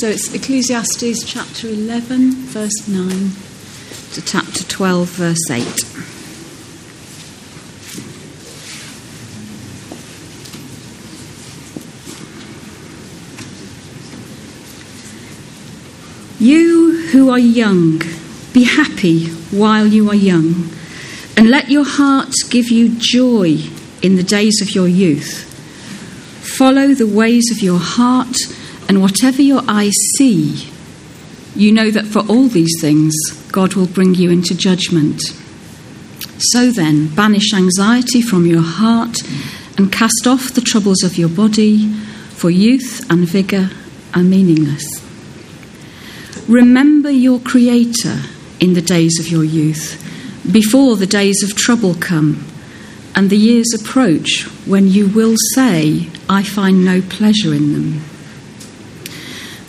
So it's Ecclesiastes chapter 11, verse 9 to chapter 12, verse 8. You who are young, be happy while you are young, and let your heart give you joy in the days of your youth. Follow the ways of your heart, and whatever your eyes see, you know that for all these things God will bring you into judgment. So then, banish anxiety from your heart and cast off the troubles of your body, for youth and vigour are meaningless. Remember your Creator in the days of your youth, before the days of trouble come and the years approach when you will say, I find no pleasure in them.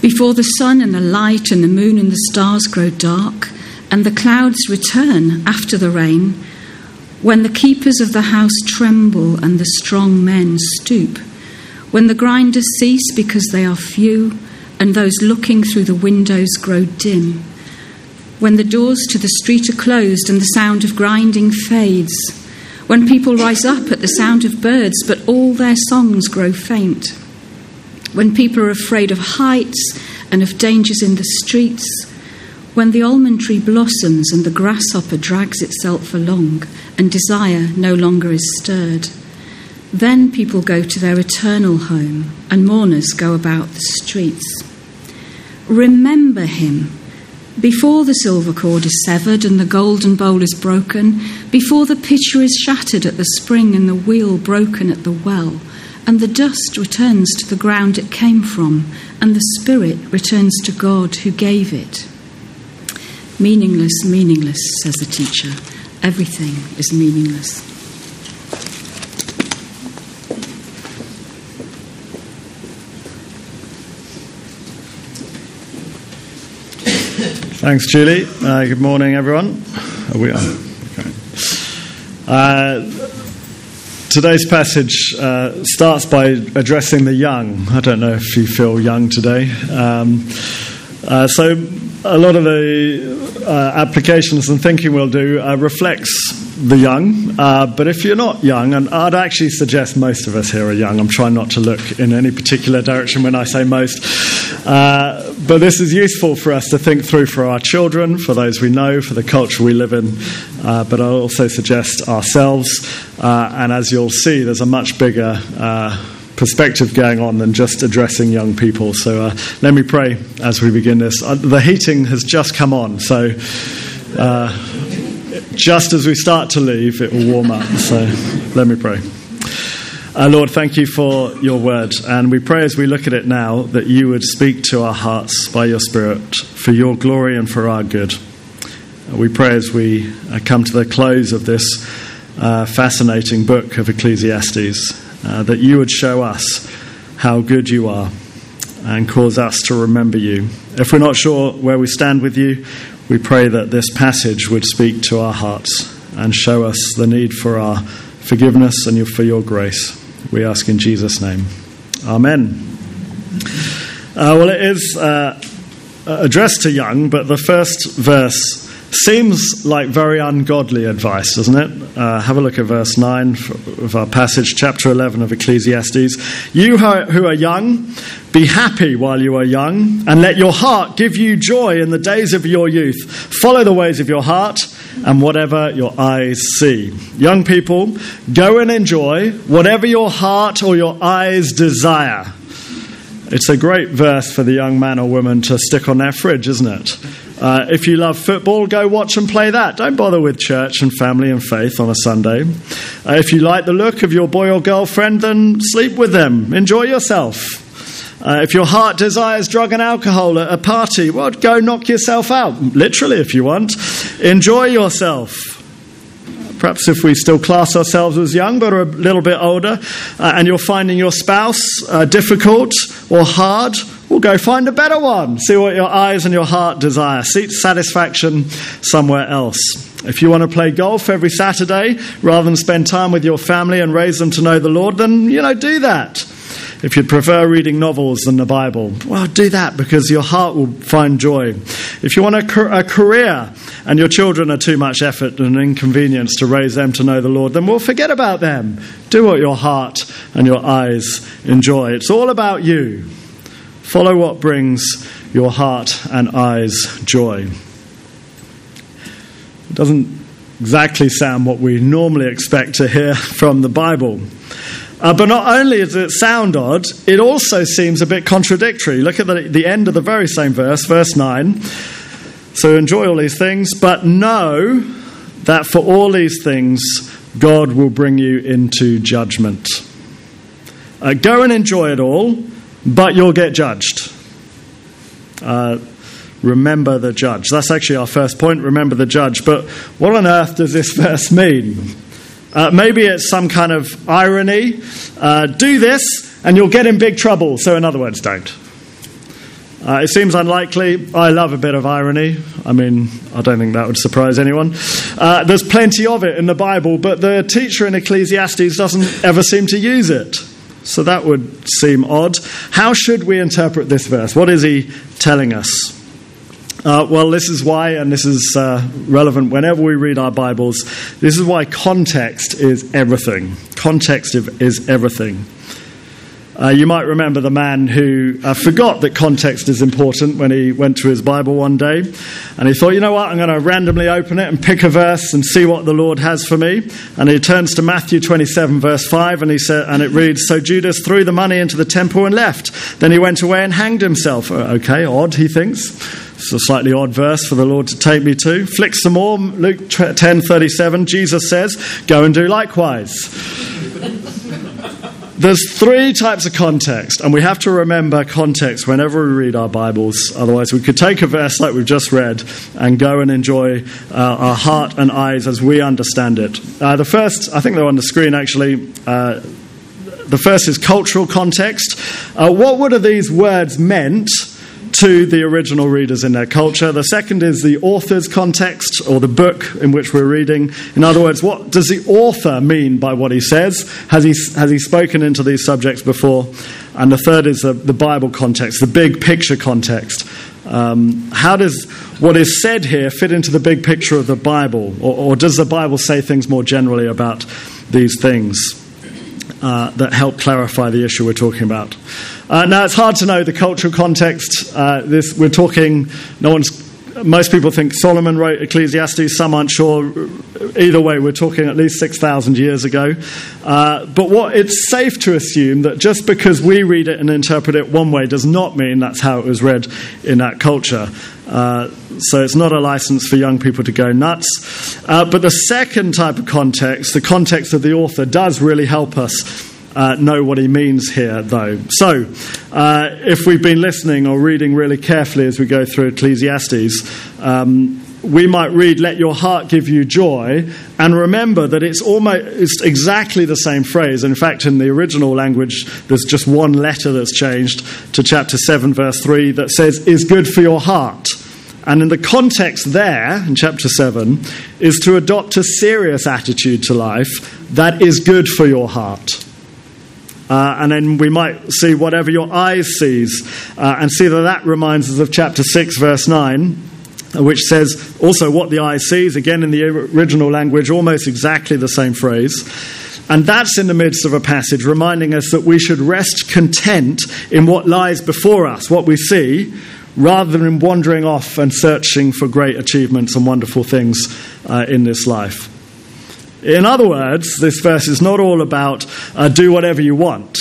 Before the sun and the light and the moon and the stars grow dark, and the clouds return after the rain, when the keepers of the house tremble and the strong men stoop, when the grinders cease because they are few, and those looking through the windows grow dim. When the doors to the street are closed and the sound of grinding fades. When people rise up at the sound of birds, but all their songs grow faint. When people are afraid of heights and of dangers in the streets. When the almond tree blossoms and the grasshopper drags itself along and desire no longer is stirred. Then people go to their eternal home and mourners go about the streets. Remember him before the silver cord is severed and the golden bowl is broken, before the pitcher is shattered at the spring and the wheel broken at the well, and the dust returns to the ground it came from, and the spirit returns to God who gave it. Meaningless, meaningless, says the teacher. Everything is meaningless. Thanks, Julie. Uh, good morning, everyone. Oh, we are. Okay. Uh, today's passage uh, starts by addressing the young. I don't know if you feel young today. Um, uh, so, a lot of the uh, applications and thinking we'll do uh, reflects the young. Uh, but if you're not young, and I'd actually suggest most of us here are young, I'm trying not to look in any particular direction when I say most. Uh, but this is useful for us to think through for our children, for those we know, for the culture we live in. Uh, but I also suggest ourselves. Uh, and as you'll see, there's a much bigger uh, perspective going on than just addressing young people. So uh, let me pray as we begin this. Uh, the heating has just come on, so uh, just as we start to leave, it will warm up. So let me pray. Uh, Lord, thank you for your word. And we pray as we look at it now that you would speak to our hearts by your Spirit for your glory and for our good. We pray as we uh, come to the close of this uh, fascinating book of Ecclesiastes uh, that you would show us how good you are and cause us to remember you. If we're not sure where we stand with you, we pray that this passage would speak to our hearts and show us the need for our forgiveness and for your grace. We ask in Jesus' name. Amen. Uh, well, it is uh, addressed to young, but the first verse seems like very ungodly advice, doesn't it? Uh, have a look at verse 9 of our passage, chapter 11 of Ecclesiastes. You who are young, be happy while you are young, and let your heart give you joy in the days of your youth. Follow the ways of your heart and whatever your eyes see. Young people, go and enjoy whatever your heart or your eyes desire. It's a great verse for the young man or woman to stick on their fridge, isn't it? Uh, if you love football, go watch and play that. Don't bother with church and family and faith on a Sunday. Uh, if you like the look of your boy or girlfriend, then sleep with them. Enjoy yourself. Uh, if your heart desires drug and alcohol at a party, well, go knock yourself out. Literally, if you want. Enjoy yourself. Perhaps if we still class ourselves as young but are a little bit older, uh, and you're finding your spouse uh, difficult or hard, well, go find a better one. See what your eyes and your heart desire. Seek satisfaction somewhere else. If you want to play golf every Saturday rather than spend time with your family and raise them to know the Lord, then, you know, do that. If you prefer reading novels than the Bible, well, do that because your heart will find joy. If you want a, a career and your children are too much effort and inconvenience to raise them to know the Lord, then we'll forget about them. Do what your heart and your eyes enjoy. It's all about you. Follow what brings your heart and eyes joy. It doesn't exactly sound what we normally expect to hear from the Bible. Uh, but not only does it sound odd, it also seems a bit contradictory. Look at the, the end of the very same verse, verse 9. So enjoy all these things, but know that for all these things, God will bring you into judgment. Uh, go and enjoy it all, but you'll get judged. Uh, remember the judge. That's actually our first point, remember the judge. But what on earth does this verse mean? Uh, maybe it's some kind of irony. Uh, do this and you'll get in big trouble. So, in other words, don't. Uh, it seems unlikely. I love a bit of irony. I mean, I don't think that would surprise anyone. Uh, there's plenty of it in the Bible, but the teacher in Ecclesiastes doesn't ever seem to use it. So that would seem odd. How should we interpret this verse? What is he telling us? Uh, well, this is why, and this is uh, relevant whenever we read our Bibles, this is why context is everything. Context is everything. Uh, you might remember the man who uh, forgot that context is important when he went to his Bible one day. And he thought, you know what, I'm going to randomly open it and pick a verse and see what the Lord has for me. And he turns to Matthew 27, verse 5, and, he said, and it reads So Judas threw the money into the temple and left. Then he went away and hanged himself. Uh, okay, odd, he thinks. It's a slightly odd verse for the Lord to take me to. Flick some more. Luke 10:37. Jesus says, "Go and do likewise." There's three types of context, and we have to remember context whenever we read our Bibles. Otherwise, we could take a verse like we've just read and go and enjoy uh, our heart and eyes as we understand it. Uh, the first, I think they're on the screen actually. Uh, the first is cultural context. Uh, what would have these words meant to the original readers in their culture. The second is the author's context or the book in which we're reading. In other words, what does the author mean by what he says? Has he, has he spoken into these subjects before? And the third is the, the Bible context, the big picture context. Um, how does what is said here fit into the big picture of the Bible? Or, or does the Bible say things more generally about these things uh, that help clarify the issue we're talking about? Uh, now, it's hard to know the cultural context. Uh, this, we're talking, no one's, most people think Solomon wrote Ecclesiastes, some aren't sure. Either way, we're talking at least 6,000 years ago. Uh, but what it's safe to assume that just because we read it and interpret it one way does not mean that's how it was read in that culture. Uh, so it's not a license for young people to go nuts. Uh, but the second type of context, the context of the author, does really help us uh, know what he means here, though. So, uh, if we've been listening or reading really carefully as we go through Ecclesiastes, um, we might read, Let your heart give you joy, and remember that it's almost it's exactly the same phrase. In fact, in the original language, there's just one letter that's changed to chapter 7, verse 3, that says, Is good for your heart. And in the context there, in chapter 7, is to adopt a serious attitude to life that is good for your heart. Uh, and then we might see whatever your eyes sees, uh, and see that that reminds us of chapter 6, verse 9, which says also what the eye sees, again in the original language, almost exactly the same phrase. And that's in the midst of a passage reminding us that we should rest content in what lies before us, what we see, rather than wandering off and searching for great achievements and wonderful things uh, in this life. In other words, this verse is not all about uh, do whatever you want,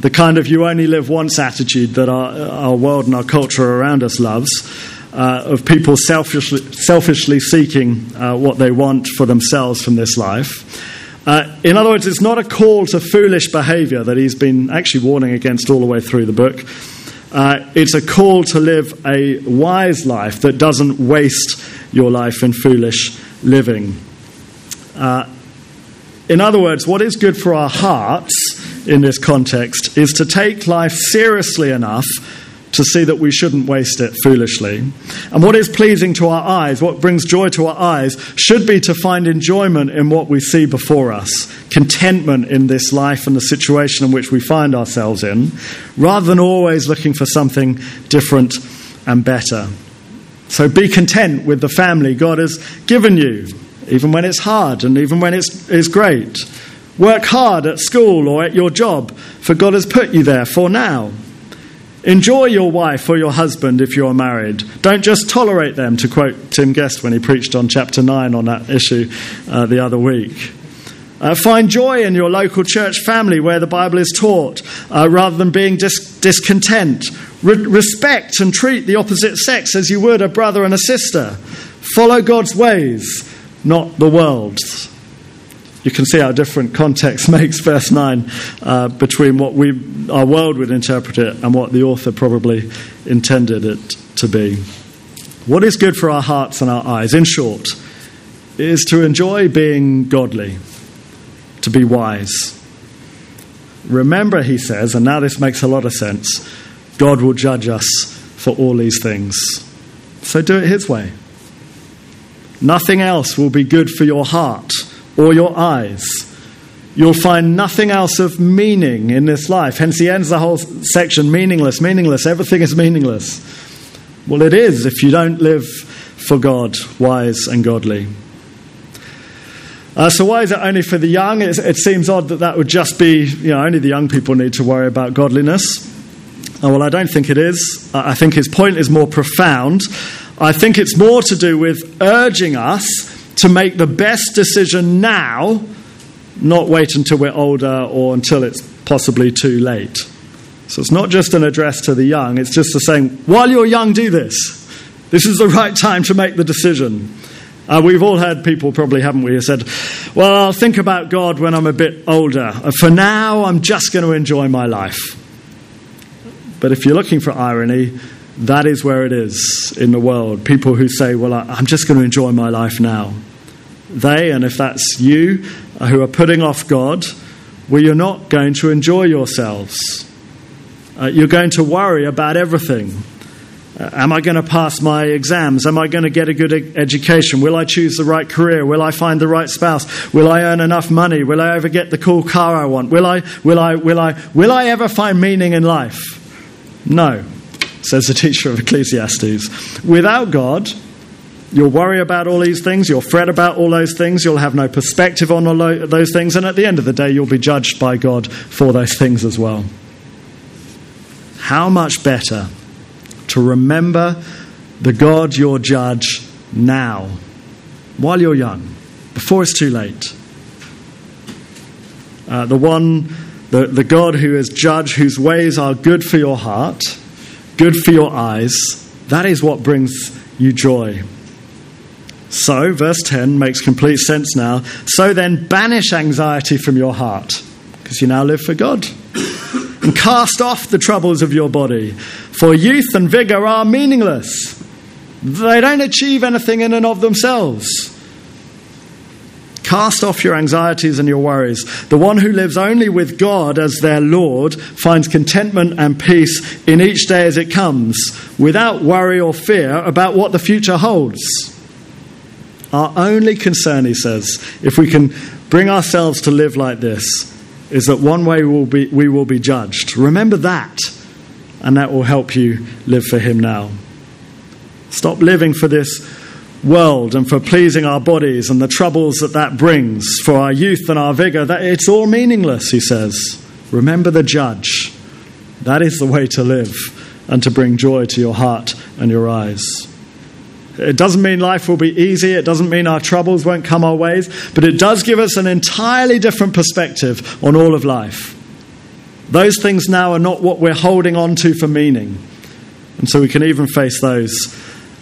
the kind of you only live once attitude that our, our world and our culture around us loves, uh, of people selfishly, selfishly seeking uh, what they want for themselves from this life. Uh, in other words, it's not a call to foolish behavior that he's been actually warning against all the way through the book. Uh, it's a call to live a wise life that doesn't waste your life in foolish living. Uh, in other words, what is good for our hearts in this context is to take life seriously enough to see that we shouldn't waste it foolishly. And what is pleasing to our eyes, what brings joy to our eyes, should be to find enjoyment in what we see before us, contentment in this life and the situation in which we find ourselves in, rather than always looking for something different and better. So be content with the family God has given you, even when it's hard and even when it's, it's great. Work hard at school or at your job, for God has put you there for now. Enjoy your wife or your husband if you're married. Don't just tolerate them, to quote Tim Guest when he preached on chapter 9 on that issue uh, the other week. Uh, find joy in your local church family where the Bible is taught uh, rather than being dis- discontent. Re- respect and treat the opposite sex as you would a brother and a sister. Follow God's ways, not the world's you can see how different context makes verse 9 uh, between what we, our world would interpret it and what the author probably intended it to be. What is good for our hearts and our eyes, in short, is to enjoy being godly, to be wise. Remember, he says, and now this makes a lot of sense God will judge us for all these things. So do it his way. Nothing else will be good for your heart or your eyes. You'll find nothing else of meaning in this life. Hence, he ends the whole section meaningless, meaningless. Everything is meaningless. Well, it is if you don't live for God, wise and godly. Uh, so, why is it only for the young? It, it, seems odd that that would just be, you know, only the young people need to worry about godliness. Uh, well, I don't think it is. I think his point is more profound. I think it's more to do with urging us to make the best decision now, not wait until we're older or until it's possibly too late. So it's not just an address to the young, it's just a saying, while you're young, do this. This is the right time to make the decision. Uh, we've all heard people, probably haven't we, who said, Well, I'll think about God when I'm a bit older. Uh, for now, I'm just going to enjoy my life. But if you're looking for irony, that is where it is in the world. People who say, Well, I'm just going to enjoy my life now they, and if that's you, uh, who are putting off God, well, you're not going to enjoy yourselves. Uh, you're going to worry about everything. Uh, am I going to pass my exams? Am I going to get a good education? Will I choose the right career? Will I find the right spouse? Will I earn enough money? Will I ever get the cool car I want? Will I, will I, will I, will I ever find meaning in life? No, says the teacher of Ecclesiastes. Without God, You'll worry about all these things, you'll fret about all those things, you'll have no perspective on all those things, and at the end of the day, you'll be judged by God for those things as well. How much better to remember the God your judge now, while you're young, before it's too late. Uh, the one, the, the God who is judge, whose ways are good for your heart, good for your eyes, that is what brings you joy. So, verse 10 makes complete sense now. So then, banish anxiety from your heart, because you now live for God. And cast off the troubles of your body, for youth and vigor are meaningless. They don't achieve anything in and of themselves. Cast off your anxieties and your worries. The one who lives only with God as their Lord finds contentment and peace in each day as it comes, without worry or fear about what the future holds. Our only concern, he says, if we can bring ourselves to live like this, is that one way we'll be, we will be judged. Remember that, and that will help you live for him now. Stop living for this world and for pleasing our bodies and the troubles that that brings for our youth and our vigor. That it's all meaningless, he says. Remember the judge. That is the way to live and to bring joy to your heart and your eyes. It doesn't mean life will be easy. It doesn't mean our troubles won't come our ways. But it does give us an entirely different perspective on all of life. Those things now are not what we're holding on to for meaning. And so we can even face those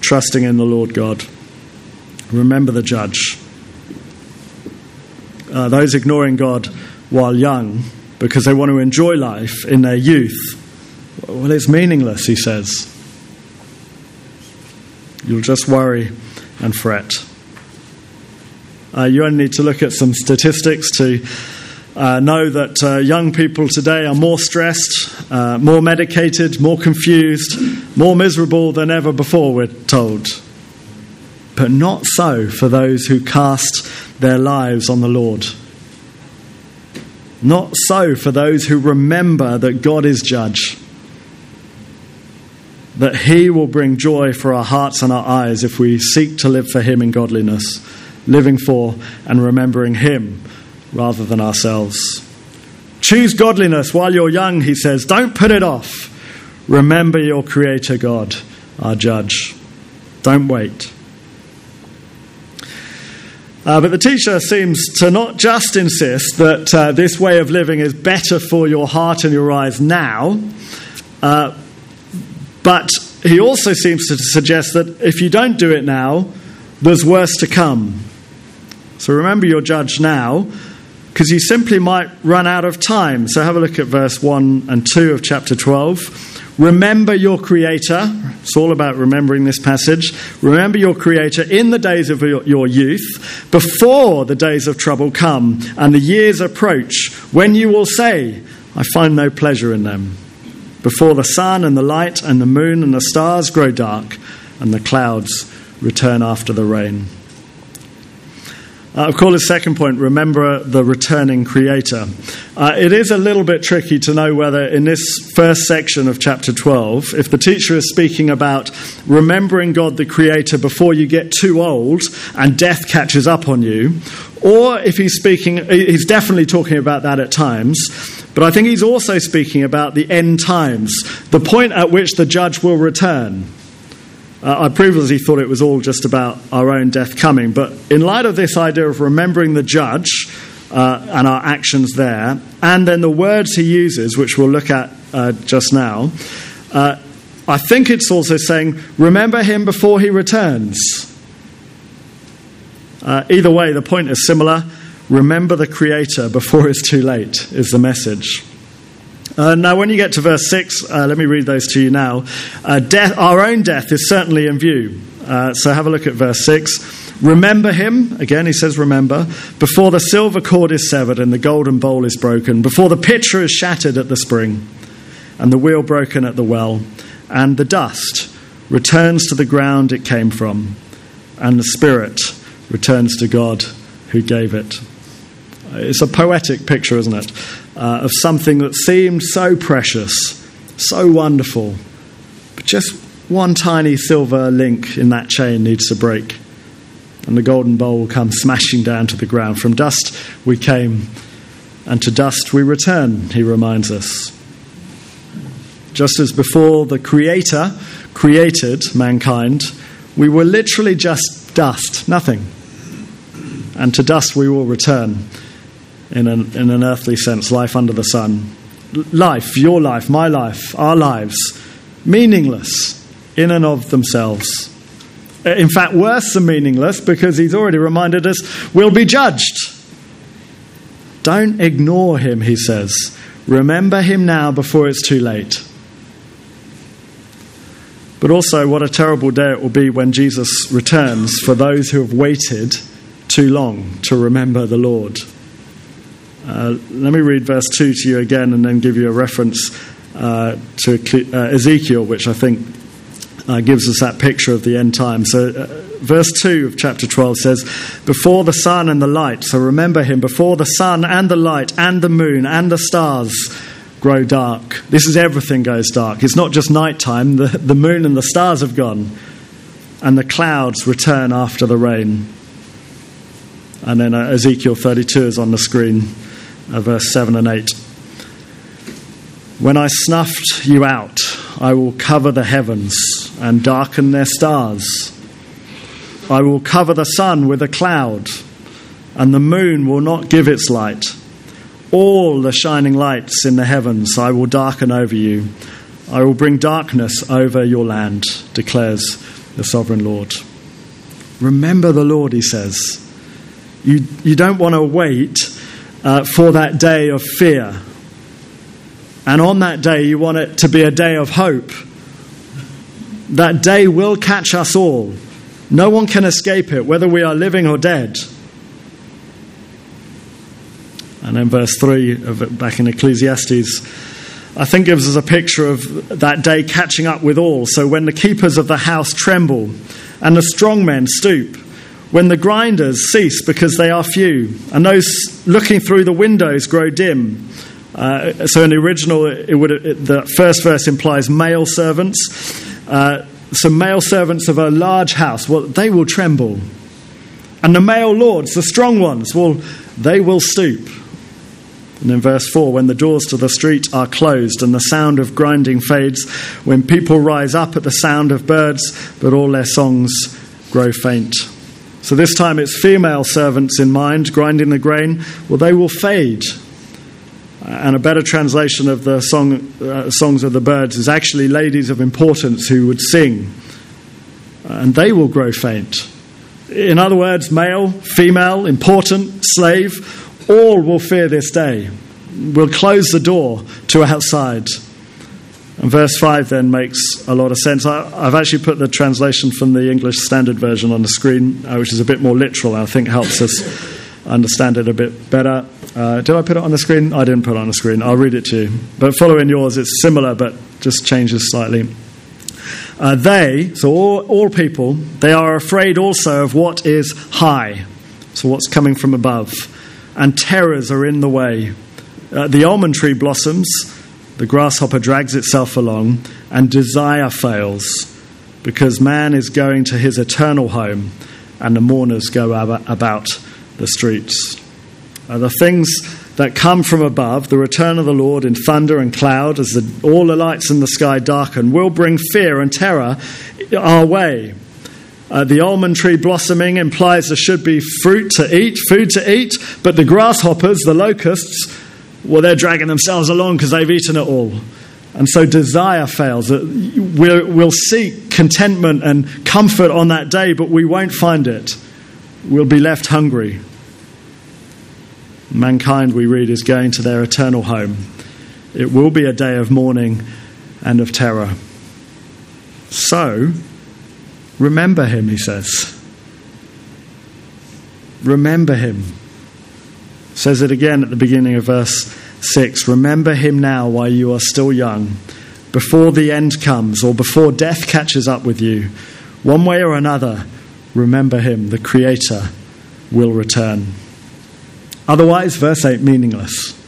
trusting in the Lord God. Remember the judge. Uh, those ignoring God while young because they want to enjoy life in their youth, well, it's meaningless, he says. You'll just worry and fret. Uh, you only need to look at some statistics to uh, know that uh, young people today are more stressed, uh, more medicated, more confused, more miserable than ever before, we're told. But not so for those who cast their lives on the Lord. Not so for those who remember that God is judge. That He will bring joy for our hearts and our eyes if we seek to live for Him in godliness, living for and remembering Him rather than ourselves. Choose godliness while you're young, he says. Don't put it off. Remember your Creator God, our judge. Don't wait. Uh, but the teacher seems to not just insist that uh, this way of living is better for your heart and your eyes now, uh, but he also seems to suggest that if you don't do it now, there's worse to come. So remember your judge now, because you simply might run out of time. So have a look at verse 1 and 2 of chapter 12. Remember your Creator. It's all about remembering this passage. Remember your Creator in the days of your, youth, before the days of trouble come and the years approach, when you will say, I find no pleasure in them. Before the sun and the light and the moon and the stars grow dark and the clouds return after the rain. Uh, course, the second point, remember the returning creator. Uh, it is a little bit tricky to know whether in this first section of chapter 12, if the teacher is speaking about remembering God the creator before you get too old and death catches up on you, or if he's speaking, he's definitely talking about that at times, but I think he's also speaking about the end times, the point at which the judge will return. Uh, I previously thought it was all just about our own death coming, but in light of this idea of remembering the judge uh, and our actions there, and then the words he uses, which we'll look at uh, just now, uh, I think it's also saying, remember him before he returns. Uh, either way, the point is similar. Remember the Creator before it's too late, is the message. Uh, now, when you get to verse 6, uh, let me read those to you now. Uh, death, our own death is certainly in view. Uh, so have a look at verse 6. Remember him, again he says, remember, before the silver cord is severed and the golden bowl is broken, before the pitcher is shattered at the spring, and the wheel broken at the well, and the dust returns to the ground it came from, and the spirit returns to God who gave it. It's a poetic picture, isn't it? uh, of something that seemed so precious, so wonderful, but just one tiny silver link in that chain needs to break, and the golden bowl will come smashing down to the ground. From dust we came, and to dust we return, he reminds us. Just as before the Creator created mankind, we were literally just dust, nothing. And to dust we will return in an, in an earthly sense, life under the sun. Life, your life, my life, our lives, meaningless in and of themselves. Uh, in fact, worse than meaningless because he's already reminded us we'll be judged. Don't ignore him, he says. Remember him now before it's too late. But also, what a terrible day it will be when Jesus returns for those who have waited too long to remember the Lord. Uh, let me read verse 2 to you again and then give you a reference uh, to uh, Ezekiel, which I think uh, gives us that picture of the end time. So, uh, verse 2 of chapter 12 says, Before the sun and the light, so remember him, before the sun and the light and the moon and the stars grow dark. This is everything goes dark. It's not just nighttime, the, the moon and the stars have gone, and the clouds return after the rain. And then Ezekiel 32 is on the screen Uh, verse 7 and 8. When I snuffed you out, I will cover the heavens and darken their stars. I will cover the sun with a cloud, and the moon will not give its light. All the shining lights in the heavens I will darken over you. I will bring darkness over your land, declares the sovereign Lord. Remember the Lord, he says. You, you don't want to wait uh, for that day of fear. And on that day, you want it to be a day of hope. That day will catch us all. No one can escape it, whether we are living or dead. And then verse 3 of it back in Ecclesiastes, I think gives us a picture of that day catching up with all. So when the keepers of the house tremble and the strong men stoop, when the grinders cease because they are few, and those looking through the windows grow dim. Uh, so in the original, it would, it, the first verse implies male servants. Uh, so male servants of a large house, well, they will tremble. And the male lords, the strong ones, well, they will stoop. And in verse 4, when the doors to the street are closed and the sound of grinding fades, when people rise up at the sound of birds, but all their songs grow faint. So this time it's female servants in mind, grinding the grain, well, they will fade. And a better translation of the song, uh, songs of the birds is actually ladies of importance who would sing, and they will grow faint. In other words, male, female, important, slave, all will fear this day. We'll close the door to outside. And verse 5 then makes a lot of sense. I, have actually put the translation from the English Standard Version on the screen, uh, which is a bit more literal, I think helps us understand it a bit better. Uh, did I put it on the screen? I didn't put it on the screen. I'll read it to you. But following yours, it's similar, but just changes slightly. Uh, they, so all, all people, they are afraid also of what is high, so what's coming from above and terrors are in the way. Uh, the almond tree blossoms, the grasshopper drags itself along, and desire fails because man is going to his eternal home and the mourners go about the streets. Uh, the things that come from above, the return of the Lord in thunder and cloud, as the, all the lights in the sky darken, will bring fear and terror our way. Uh, the almond tree blossoming implies there should be fruit to eat, food to eat, but the grasshoppers, the locusts, well, they're dragging themselves along because they've eaten it all. And so desire fails. Uh, we'll, we'll seek contentment and comfort on that day, but we won't find it. We'll be left hungry. Mankind, we read, is going to their eternal home. It will be a day of mourning and of terror. So, Remember him, he says. Remember him. Says it again at the beginning of verse 6 Remember him now while you are still young, before the end comes or before death catches up with you. One way or another, remember him, the Creator will return. Otherwise, verse 8, meaningless.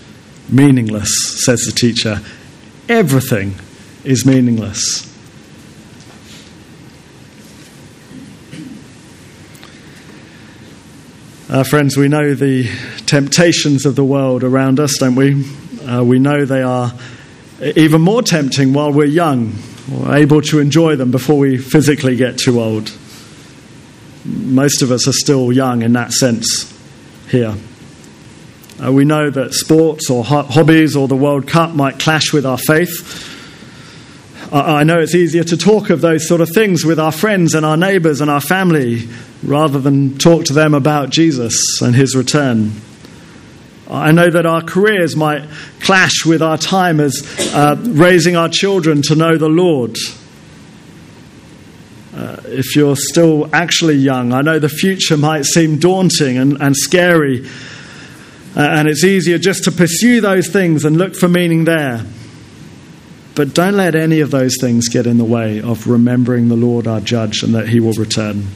Meaningless, says the teacher. Everything is meaningless. Uh, friends, we know the temptations of the world around us, don't we? Uh, we know they are even more tempting while we're young, or able to enjoy them before we physically get too old. Most of us are still young in that sense here. Uh, we know that sports or ho- hobbies or the World Cup might clash with our faith. I know it's easier to talk of those sort of things with our friends and our neighbours and our family rather than talk to them about Jesus and his return. I know that our careers might clash with our time as uh, raising our children to know the Lord. Uh, if you're still actually young, I know the future might seem daunting and, and scary, uh, and it's easier just to pursue those things and look for meaning there. But don't let any of those things get in the way of remembering the Lord our judge and that he will return.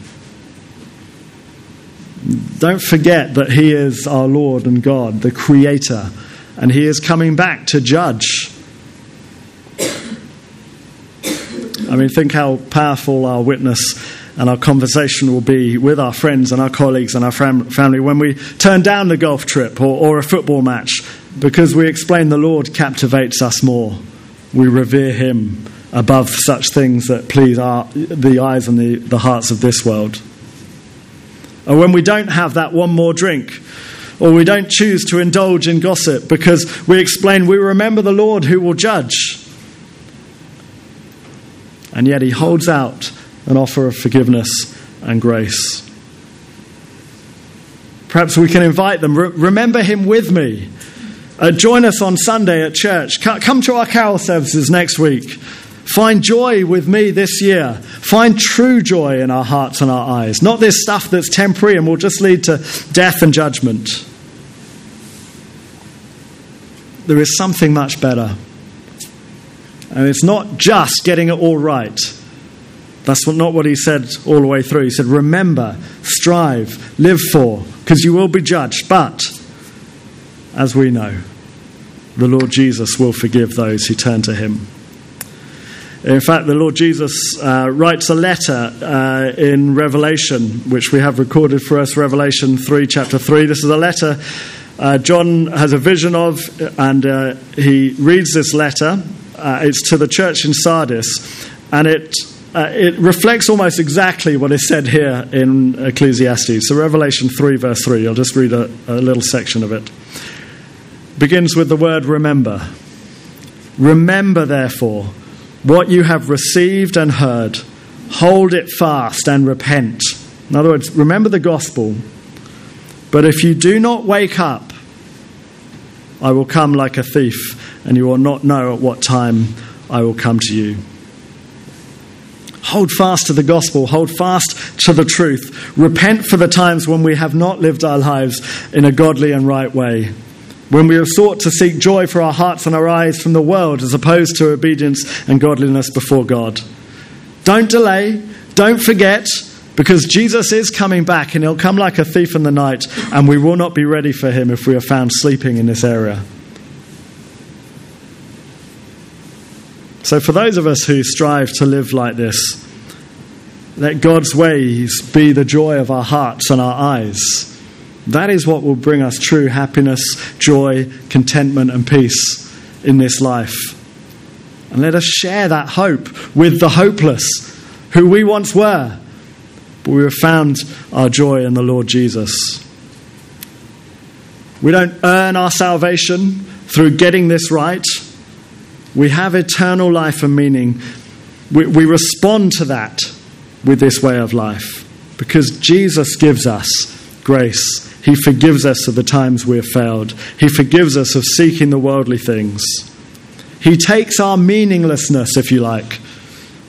Don't forget that he is our Lord and God, the Creator, and he is coming back to judge. I mean, think how powerful our witness and our conversation will be with our friends and our colleagues and our fam- family when we turn down the golf trip or, or a football match because we explain the Lord captivates us more we revere him above such things that please our, the eyes and the, the hearts of this world. And when we don't have that one more drink, or we don't choose to indulge in gossip because we explain we remember the Lord who will judge. And yet he holds out an offer of forgiveness and grace. Perhaps we can invite them. Remember him with me uh, join us on Sunday at church. Come to our carol services next week. Find joy with me this year. Find true joy in our hearts and our eyes. Not this stuff that's temporary and will just lead to death and judgment. there is something much better. And it's not just getting it all right. That's not what he said all the way through. He said, Remember, strive, live for, because you will be judged. But, as we know, the Lord Jesus will forgive those who turn to him. In fact, the Lord Jesus uh, writes a letter uh, in Revelation, which we have recorded for us, Revelation 3, chapter 3. This is a letter uh, John has a vision of, and uh, he reads this letter. Uh, it's to the church in Sardis, and it, uh, it reflects almost exactly what is said here in Ecclesiastes. So, Revelation 3, verse 3, I'll just read a, a little section of it. Begins with the word remember. Remember, therefore, what you have received and heard, hold it fast and repent. In other words, remember the gospel. But if you do not wake up, I will come like a thief, and you will not know at what time I will come to you. Hold fast to the gospel, hold fast to the truth. Repent for the times when we have not lived our lives in a godly and right way when we have sought to seek joy for our hearts and our eyes from the world as opposed to obedience and godliness before God. Don't delay, don't forget, because Jesus is coming back and he'll come like a thief in the night, and we will not be ready for him if we are found sleeping in this area. So, for those of us who strive to live like this, let God's ways be the joy of our hearts and our eyes. That is what will bring us true happiness, joy, contentment, and peace in this life. And let us share that hope with the hopeless, who we once were, but we have found our joy in the Lord Jesus. We don't earn our salvation through getting this right. We have eternal life and meaning. We, we respond to that with this way of life because Jesus gives us grace he forgives us of the times we have failed. He forgives us of seeking the worldly things. He takes our meaninglessness, if you like,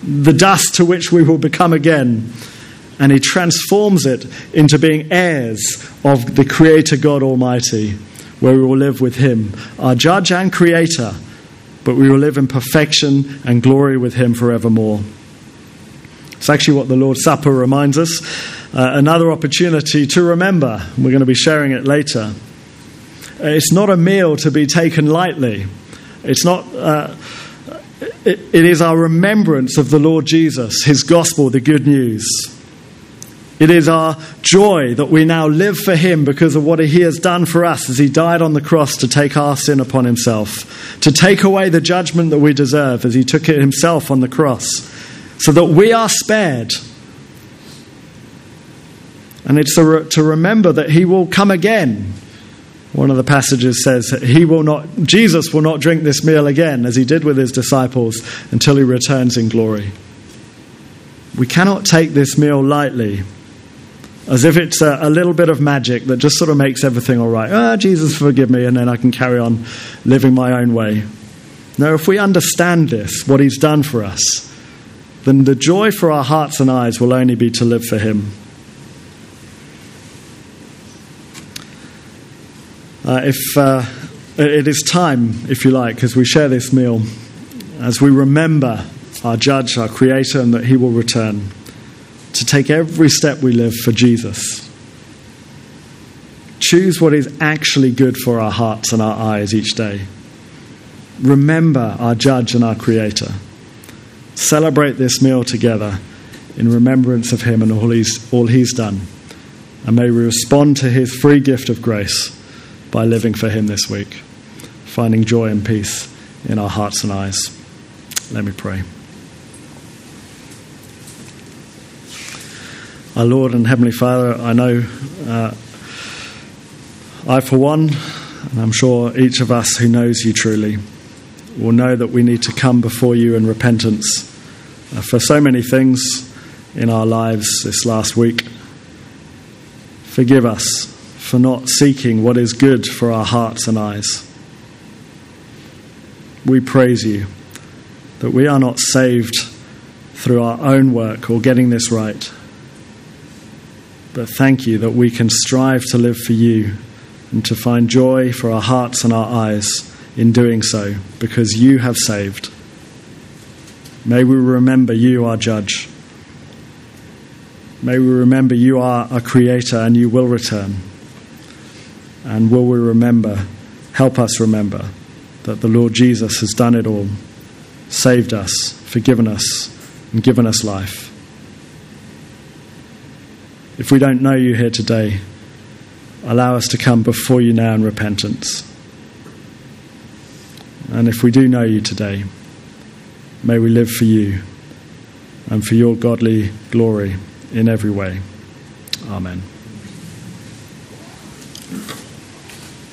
the dust to which we will become again, and He transforms it into being heirs of the Creator God Almighty, where we will live with Him, our Judge and Creator, but we will live in perfection and glory with Him forevermore. It's actually what the Lord's Supper reminds us another opportunity to remember. We're going to be sharing it later. It's not a meal to be taken lightly. It's not. Uh, it, it is our remembrance of the Lord Jesus, His gospel, the good news. It is our joy that we now live for Him because of what He has done for us as He died on the cross to take our sin upon Himself, to take away the judgment that we deserve as He took it Himself on the cross, so that we are spared and it's to remember that he will come again. One of the passages says he will not Jesus will not drink this meal again as he did with his disciples until he returns in glory. We cannot take this meal lightly as if it's a, a, little bit of magic that just sort of makes everything all right. Ah, Jesus, forgive me, and then I can carry on living my own way. No, if we understand this, what He's done for us, then the joy for our hearts and eyes will only be to live for Him. Uh, if uh, it is time, if you like, as we share this meal, as we remember our judge, our creator, and that he will return, to take every step we live for Jesus. Choose what is actually good for our hearts and our eyes each day. Remember our judge and our creator. Celebrate this meal together in remembrance of him and all he's, all he's done. And may we respond to his free gift of grace by living for Him this week, finding joy and peace in our hearts and eyes. Let me pray. Our Lord and Heavenly Father, I know uh, I, for one, and I'm sure each of us who knows you truly, will know that we need to come before you in repentance uh, for so many things in our lives this last week. Forgive us for not seeking what is good for our hearts and eyes. We praise you that we are not saved through our own work or getting this right. But thank you that we can strive to live for you and to find joy for our hearts and our eyes in doing so because you have saved. May we remember you, our judge. May we remember you are our creator and you will return. And will we remember, help us remember, that the Lord Jesus has done it all, saved us, forgiven us, and given us life. If we don't know you here today, allow us to come before you now in repentance. And if we do know you today, may we live for you and for your godly glory in every way. Amen.